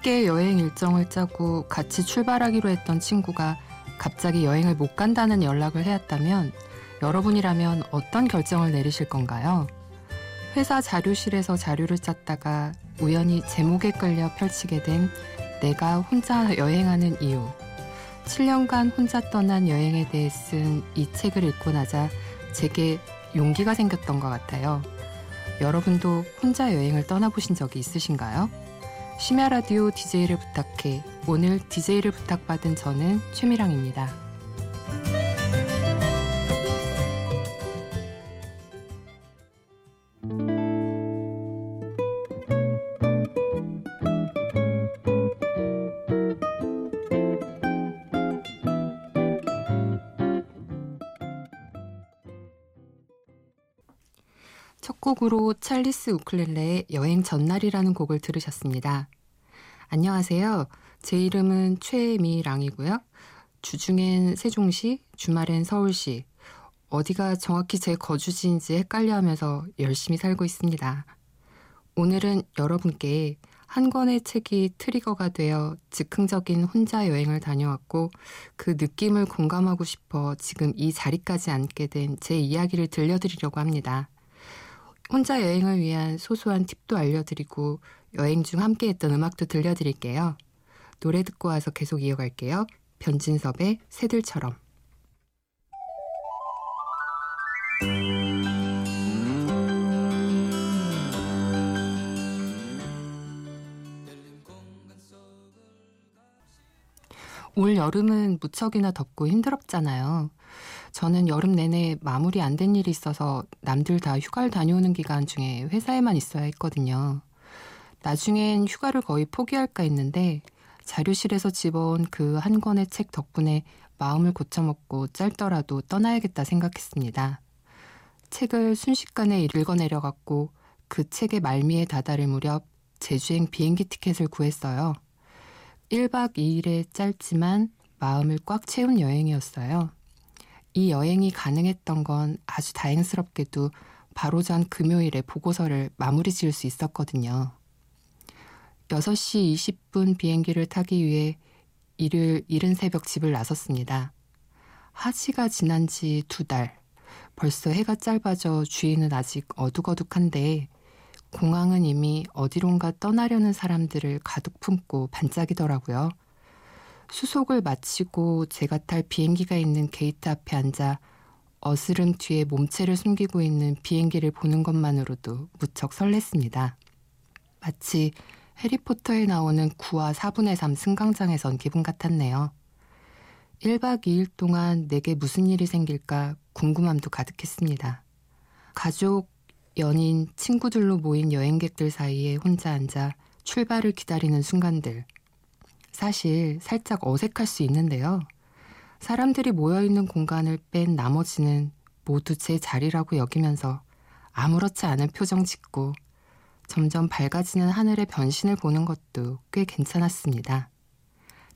함께 여행 일정을 짜고 같이 출발하기로 했던 친구가 갑자기 여행을 못 간다는 연락을 해왔다면 여러분이라면 어떤 결정을 내리실 건가요? 회사 자료실에서 자료를 짰다가 우연히 제목에 끌려 펼치게 된 내가 혼자 여행하는 이유. 7년간 혼자 떠난 여행에 대해 쓴 이 책을 읽고 나자 제게 용기가 생겼던 것 같아요. 여러분도 혼자 여행을 떠나보신 적이 있으신가요? 심야 라디오 DJ를 부탁해. 오늘 DJ를 부탁받은 저는 최미랑입니다. 첫 곡으로 찰리스 우클렐레의 여행 전날이라는 곡을 들으셨습니다. 안녕하세요. 제 이름은 최미랑이고요. 주중엔 세종시, 주말엔 서울시. 어디가 정확히 제 거주지인지 헷갈려 하면서 열심히 살고 있습니다. 오늘은 여러분께 한 권의 책이 트리거가 되어 즉흥적인 혼자 여행을 다녀왔고 그 느낌을 공감하고 싶어 지금 이 자리까지 앉게 된 제 이야기를 들려드리려고 합니다. 혼자 여행을 위한 소소한 팁도 알려드리고 여행 중 함께했던 음악도 들려드릴게요. 노래 듣고 와서 계속 이어갈게요. 변진섭의 새들처럼. 올 여름은 무척이나 덥고 힘들었잖아요. 저는 여름 내내 마무리 안 된 일이 있어서 남들 다 휴가를 다녀오는 기간 중에 회사에만 있어야 했거든요. 나중엔 휴가를 거의 포기할까 했는데 자료실에서 집어온 그 한 권의 책 덕분에 마음을 고쳐먹고 짧더라도 떠나야겠다 생각했습니다. 책을 순식간에 읽어내려갔고 그 책의 말미에 다다를 무렵 제주행 비행기 티켓을 구했어요. 1박 2일의 짧지만 마음을 꽉 채운 여행이었어요. 이 여행이 가능했던 건 아주 다행스럽게도 바로 전 금요일에 보고서를 마무리 지을 수 있었거든요. 6시 20분 비행기를 타기 위해 일요일 이른 새벽 집을 나섰습니다. 하지가 지난 지 두 달. 벌써 해가 짧아져 주위는 아직 어둑어둑한데 공항은 이미 어디론가 떠나려는 사람들을 가득 품고 반짝이더라고요. 수속을 마치고 제가 탈 비행기가 있는 게이트 앞에 앉아 어스름 뒤에 몸체를 숨기고 있는 비행기를 보는 것만으로도 무척 설렜습니다. 마치 해리포터에 나오는 9와 4분의 3 승강장에 선 기분 같았네요. 1박 2일 동안 내게 무슨 일이 생길까 궁금함도 가득했습니다. 가족, 연인, 친구들로 모인 여행객들 사이에 혼자 앉아 출발을 기다리는 순간들. 사실 살짝 어색할 수 있는데요. 사람들이 모여있는 공간을 뺀 나머지는 모두 제 자리라고 여기면서 아무렇지 않은 표정 짓고 점점 밝아지는 하늘의 변신을 보는 것도 꽤 괜찮았습니다.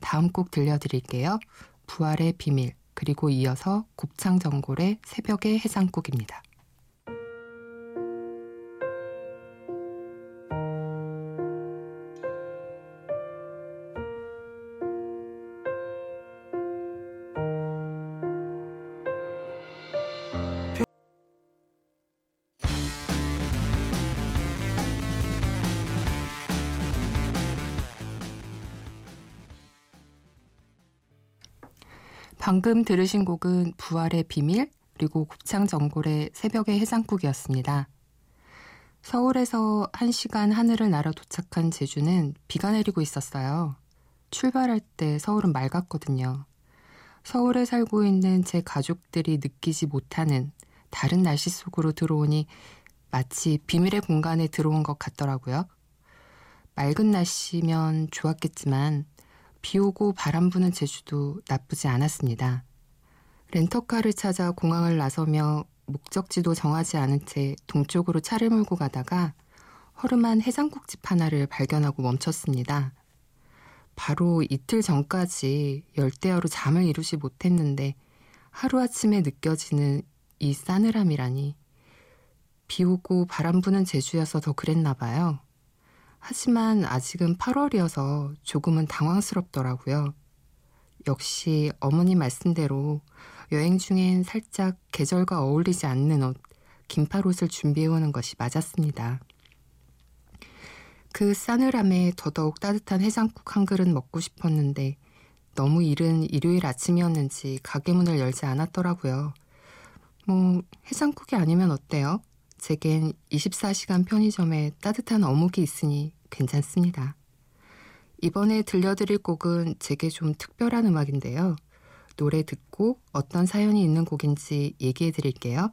다음 곡 들려드릴게요. 부활의 비밀, 그리고 이어서 곱창전골의 새벽의 해장국입니다. 방금 들으신 곡은 부활의 비밀 그리고 곱창 전골의 새벽의 해장국이었습니다. 서울에서 1시간 하늘을 날아 도착한 제주는 비가 내리고 있었어요. 출발할 때 서울은 맑았거든요. 서울에 살고 있는 제 가족들이 느끼지 못하는 다른 날씨 속으로 들어오니 마치 비밀의 공간에 들어온 것 같더라고요. 맑은 날씨면 좋았겠지만 비 오고 바람 부는 제주도 나쁘지 않았습니다. 렌터카를 찾아 공항을 나서며 목적지도 정하지 않은 채 동쪽으로 차를 몰고 가다가 허름한 해장국집 하나를 발견하고 멈췄습니다. 바로 이틀 전까지 열대어로 잠을 이루지 못했는데 하루아침에 느껴지는 이 싸늘함이라니 비 오고 바람 부는 제주여서 더 그랬나 봐요. 하지만 아직은 8월이어서 조금은 당황스럽더라고요. 역시 어머니 말씀대로 여행 중엔 살짝 계절과 어울리지 않는 옷, 긴팔 옷을 준비해오는 것이 맞았습니다. 그 싸늘함에 더더욱 따뜻한 해장국 한 그릇 먹고 싶었는데 너무 이른 일요일 아침이었는지 가게 문을 열지 않았더라고요. 뭐, 해장국이 아니면 어때요? 제겐 24시간 편의점에 따뜻한 어묵이 있으니 괜찮습니다. 이번에 들려드릴 곡은 제게 좀 특별한 음악인데요. 노래 듣고 어떤 사연이 있는 곡인지 얘기해 드릴게요.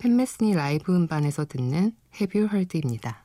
팬메스니 라이브 음반에서 듣는 헤뷰 헐드입니다.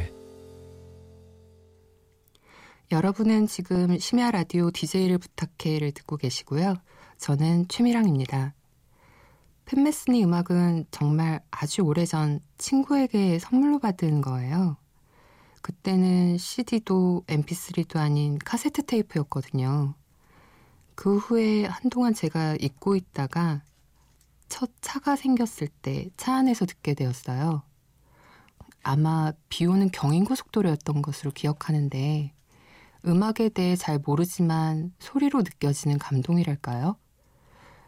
여러분은 지금 심야 라디오 DJ를 부탁해를 듣고 계시고요. 저는 최미랑입니다. 팬메스니 음악은 정말 아주 오래전 친구에게 선물로 받은 거예요. 그때는 CD도 MP3도 아닌 카세트 테이프였거든요. 그 후에 한동안 제가 잊고 있다가 첫 차가 생겼을 때 차 안에서 듣게 되었어요. 아마 비 오는 경인고속도로였던 것으로 기억하는데 음악에 대해 잘 모르지만 소리로 느껴지는 감동이랄까요?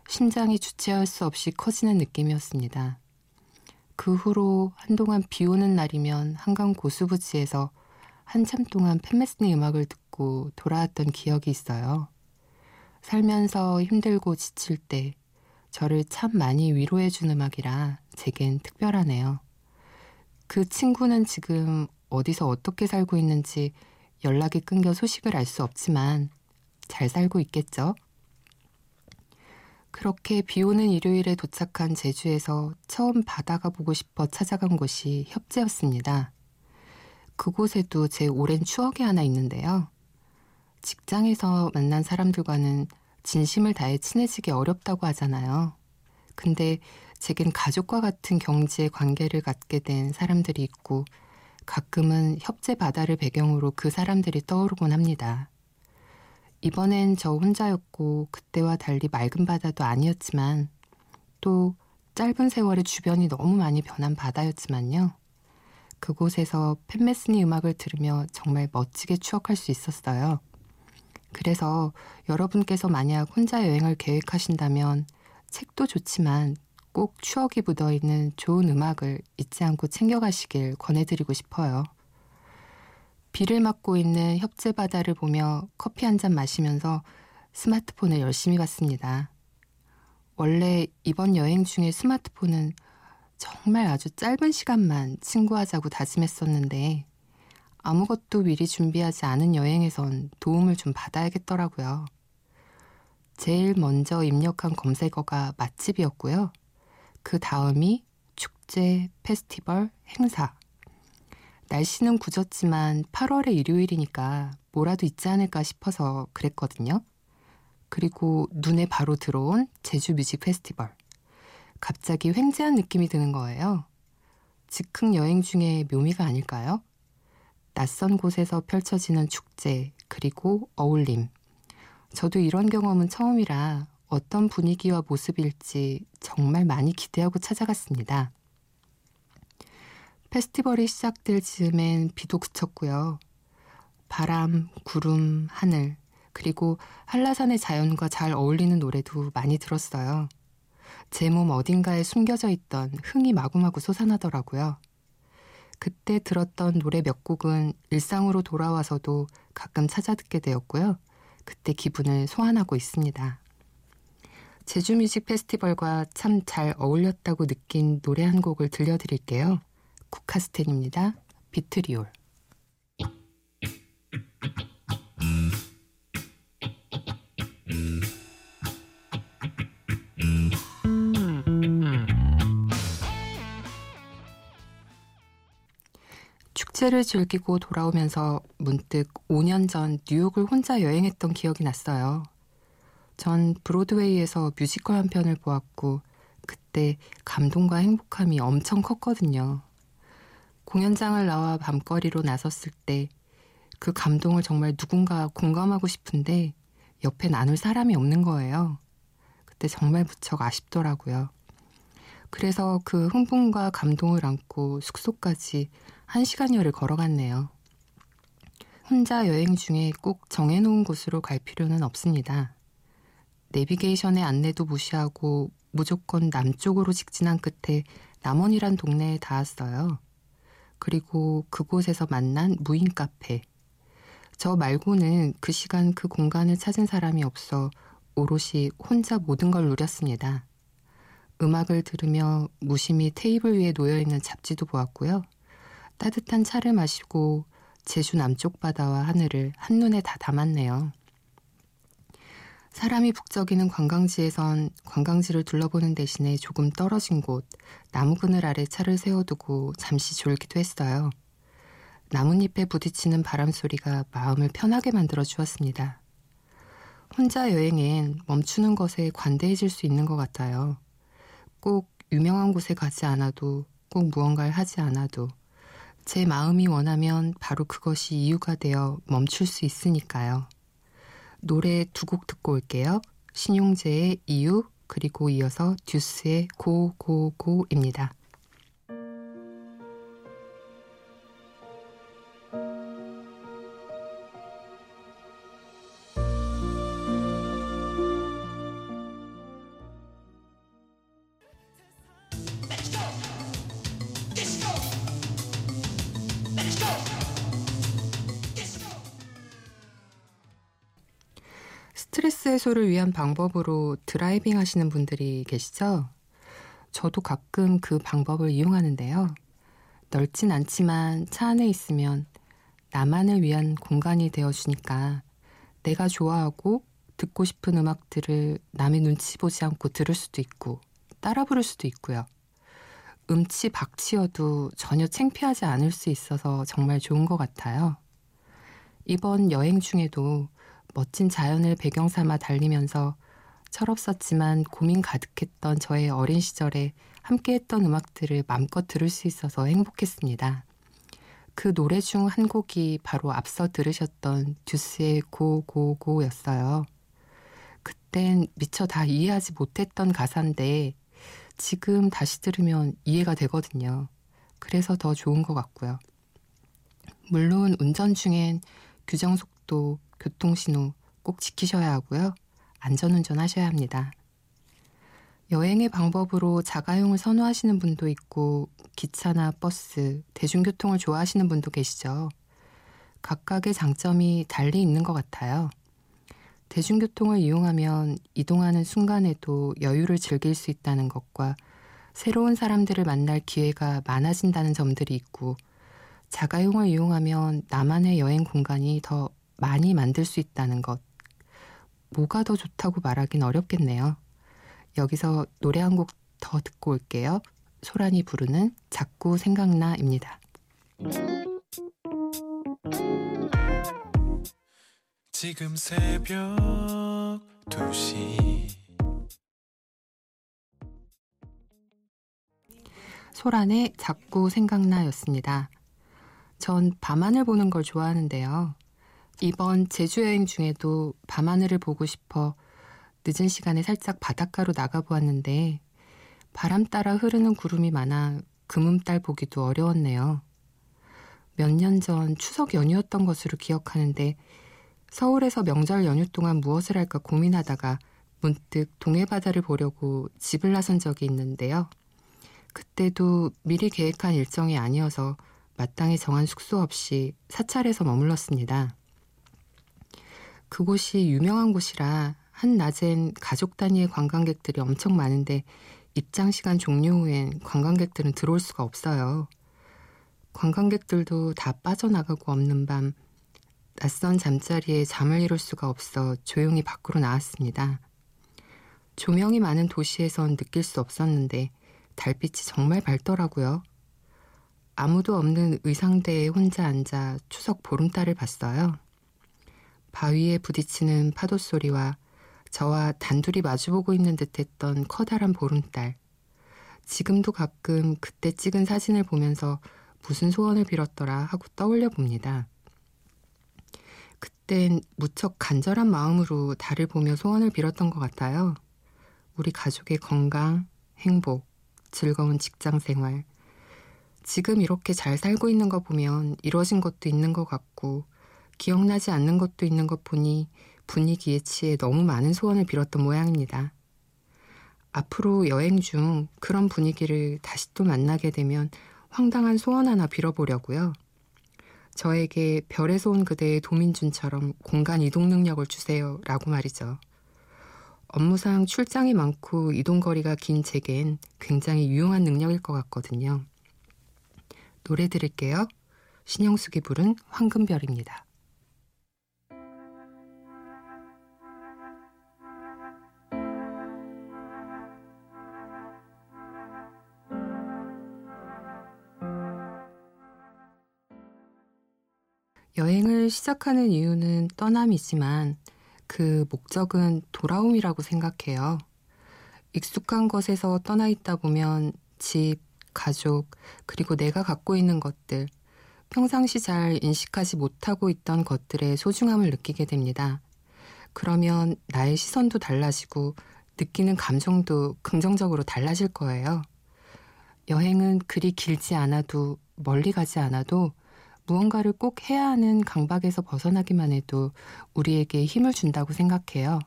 심장이 주체할 수 없이 커지는 느낌이었습니다. 그 후로 한동안 비 오는 날이면 한강 고수부지에서 한참 동안 팬메스니 음악을 듣고 돌아왔던 기억이 있어요. 살면서 힘들고 지칠 때 저를 참 많이 위로해준 음악이라 제겐 특별하네요. 그 친구는 지금 어디서 어떻게 살고 있는지 연락이 끊겨 소식을 알 수 없지만 잘 살고 있겠죠? 그렇게 비 오는 일요일에 도착한 제주에서 처음 바다가 보고 싶어 찾아간 곳이 협재였습니다. 그곳에도 제 오랜 추억이 하나 있는데요. 직장에서 만난 사람들과는 진심을 다해 친해지기 어렵다고 하잖아요. 근데 제겐 가족과 같은 경지의 관계를 갖게 된 사람들이 있고 가끔은 협재 바다를 배경으로 그 사람들이 떠오르곤 합니다. 이번엔 저 혼자였고 그때와 달리 맑은 바다도 아니었지만 또 짧은 세월에 주변이 너무 많이 변한 바다였지만요. 그곳에서 팬메스니 음악을 들으며 정말 멋지게 추억할 수 있었어요. 그래서 여러분께서 만약 혼자 여행을 계획하신다면 책도 좋지만 꼭 추억이 묻어 있는 좋은 음악을 잊지 않고 챙겨가시길 권해드리고 싶어요. 비를 맞고 있는 협재 바다를 보며 커피 한 잔 마시면서 스마트폰을 열심히 봤습니다. 원래 이번 여행 중에 스마트폰은 정말 아주 짧은 시간만 친구하자고 다짐했었는데 아무것도 미리 준비하지 않은 여행에선 도움을 좀 받아야겠더라고요. 제일 먼저 입력한 검색어가 맛집이었고요. 그 다음이 축제, 페스티벌, 행사. 날씨는 굳었지만 8월의 일요일이니까 뭐라도 있지 않을까 싶어서 그랬거든요. 그리고 눈에 바로 들어온 제주 뮤직 페스티벌. 갑자기 횡재한 느낌이 드는 거예요. 즉흥 여행 중에 묘미가 아닐까요? 낯선 곳에서 펼쳐지는 축제, 그리고 어울림. 저도 이런 경험은 처음이라 어떤 분위기와 모습일지 정말 많이 기대하고 찾아갔습니다. 페스티벌이 시작될 즈음엔 비도 그쳤고요. 바람, 구름, 하늘, 그리고 한라산의 자연과 잘 어울리는 노래도 많이 들었어요. 제 몸 어딘가에 숨겨져 있던 흥이 마구마구 솟아나더라고요. 그때 들었던 노래 몇 곡은 일상으로 돌아와서도 가끔 찾아 듣게 되었고요. 그때 기분을 소환하고 있습니다. 제주 뮤직 페스티벌과 참 잘 어울렸다고 느낀 노래 한 곡을 들려드릴게요. 국카스텐입니다. 비트리올. 축제를 즐기고 돌아오면서 문득 5년 전 뉴욕을 혼자 여행했던 기억이 났어요. 전 브로드웨이에서 뮤지컬 한 편을 보았고 그때 감동과 행복함이 엄청 컸거든요. 공연장을 나와 밤거리로 나섰을 때 그 감동을 정말 누군가 공감하고 싶은데 옆에 나눌 사람이 없는 거예요. 그때 정말 무척 아쉽더라고요. 그래서 그 흥분과 감동을 안고 숙소까지 한 시간여를 걸어갔네요. 혼자 여행 중에 꼭 정해놓은 곳으로 갈 필요는 없습니다. 내비게이션의 안내도 무시하고 무조건 남쪽으로 직진한 끝에 남원이란 동네에 닿았어요. 그리고 그곳에서 만난 무인 카페. 저 말고는 그 시간 그 공간을 찾은 사람이 없어 오롯이 혼자 모든 걸 누렸습니다. 음악을 들으며 무심히 테이블 위에 놓여있는 잡지도 보았고요. 따뜻한 차를 마시고 제주 남쪽 바다와 하늘을 한눈에 다 담았네요. 사람이 북적이는 관광지에선 관광지를 둘러보는 대신에 조금 떨어진 곳, 나무 그늘 아래 차를 세워두고 잠시 졸기도 했어요. 나뭇잎에 부딪히는 바람 소리가 마음을 편하게 만들어 주었습니다. 혼자 여행엔 멈추는 것에 관대해질 수 있는 것 같아요. 꼭 유명한 곳에 가지 않아도 꼭 무언가를 하지 않아도 제 마음이 원하면 바로 그것이 이유가 되어 멈출 수 있으니까요. 노래 두 곡 듣고 올게요. 신용재의 이유, 그리고 이어서 듀스의 고고고입니다. 스트레스 해소를 위한 방법으로 driving 하시는 분들이 계시죠? 저도 가끔 그 방법을 이용하는데요. 넓진 않지만 차 안에 있으면 나만을 위한 공간이 되어주니까 내가 좋아하고 듣고 싶은 음악들을 남의 눈치 보지 않고 들을 수도 있고 따라 부를 수도 있고요. 음치 박치여도 전혀 창피하지 않을 수 있어서 정말 좋은 것 같아요. 이번 여행 중에도 멋진 자연을 배경 삼아 달리면서 철없었지만 고민 가득했던 저의 어린 시절에 함께했던 음악들을 맘껏 들을 수 있어서 행복했습니다. 그 노래 중 한 곡이 바로 앞서 들으셨던 듀스의 고고고였어요. 그땐 미처 다 이해하지 못했던 가사인데 지금 다시 들으면 이해가 되거든요. 그래서 더 좋은 것 같고요. 물론 운전 중엔 규정 속 도, 교통신호 꼭 지키셔야 하고요. 안전운전 하셔야 합니다. 여행의 방법으로 자가용을 선호하시는 분도 있고 기차나 버스, 대중교통을 좋아하시는 분도 계시죠. 각각의 장점이 달리 있는 것 같아요. 대중교통을 이용하면 이동하는 순간에도 여유를 즐길 수 있다는 것과 새로운 사람들을 만날 기회가 많아진다는 점들이 있고 자가용을 이용하면 나만의 여행 공간이 더 많이 만들 수 있다는 것. 뭐가 더 좋다고 말하긴 어렵겠네요. 여기서 노래 한 곡 더 듣고 올게요. 소란이 부르는 자꾸 생각나입니다. 지금 새벽 2시 소란의 자꾸 생각나였습니다. 전 밤하늘 보는 걸 좋아하는데요. 이번 제주 여행 중에도 밤하늘을 보고 싶어 늦은 시간에 살짝 바닷가로 나가보았는데 바람 따라 흐르는 구름이 많아 금음달 보기도 어려웠네요. 몇 년 전 추석 연휴였던 것으로 기억하는데 서울에서 명절 연휴 동안 무엇을 할까 고민하다가 문득 동해바다를 보려고 집을 나선 적이 있는데요. 그때도 미리 계획한 일정이 아니어서 마땅히 정한 숙소 없이 사찰에서 머물렀습니다. 그곳이 유명한 곳이라 한 낮엔 가족 단위의 관광객들이 엄청 많은데 입장 시간 종료 후엔 관광객들은 들어올 수가 없어요. 관광객들도 다 빠져나가고 없는 밤 낯선 잠자리에 잠을 이룰 수가 없어 조용히 밖으로 나왔습니다. 조명이 많은 도시에선 느낄 수 없었는데 달빛이 정말 밝더라고요. 아무도 없는 의상대에 혼자 앉아 추석 보름달을 봤어요. 바위에 부딪히는 파도 소리와 저와 단둘이 마주보고 있는 듯 했던 커다란 보름달. 지금도 가끔 그때 찍은 사진을 보면서 무슨 소원을 빌었더라 하고 떠올려 봅니다. 그땐 무척 간절한 마음으로 달을 보며 소원을 빌었던 것 같아요. 우리 가족의 건강, 행복, 즐거운 직장 생활. 지금 이렇게 잘 살고 있는 거 보면 이루어진 것도 있는 것 같고, 기억나지 않는 것도 있는 것 보니 분위기에 취해 너무 많은 소원을 빌었던 모양입니다. 앞으로 여행 중 그런 분위기를 다시 또 만나게 되면 황당한 소원 하나 빌어보려고요. 저에게 별에서 온 그대의 도민준처럼 공간 이동 능력을 주세요. 라고 말이죠. 업무상 출장이 많고 이동거리가 긴 제겐 굉장히 유용한 능력일 것 같거든요. 노래 들을게요. 신영숙이 부른 황금별입니다. 시작하는 이유는 떠남이지만 그 목적은 돌아옴이라고 생각해요. 익숙한 것에서 떠나 있다 보면 집, 가족, 그리고 내가 갖고 있는 것들, 평상시 잘 인식하지 못하고 있던 것들의 소중함을 느끼게 됩니다. 그러면 나의 시선도 달라지고 느끼는 감정도 긍정적으로 달라질 거예요. 여행은 그리 길지 않아도 멀리 가지 않아도 무언가를 꼭 해야 하는 강박에서 벗어나기만 해도 우리에게 힘을 준다고 생각해요.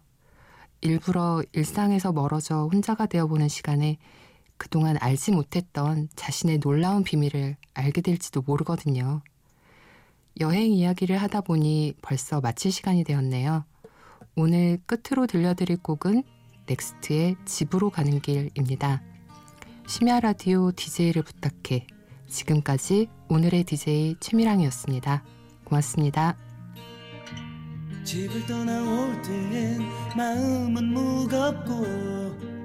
일부러 일상에서 멀어져 혼자가 되어보는 시간에 그동안 알지 못했던 자신의 놀라운 비밀을 알게 될지도 모르거든요. 여행 이야기를 하다 보니 벌써 마칠 시간이 되었네요. 오늘 끝으로 들려드릴 곡은 넥스트의 집으로 가는 길입니다. 심야 라디오 DJ를 부탁해. 지금까지 오늘의 DJ 최미랑이었습니다. 고맙습니다. 집을 떠나올 땐 마음은 무겁고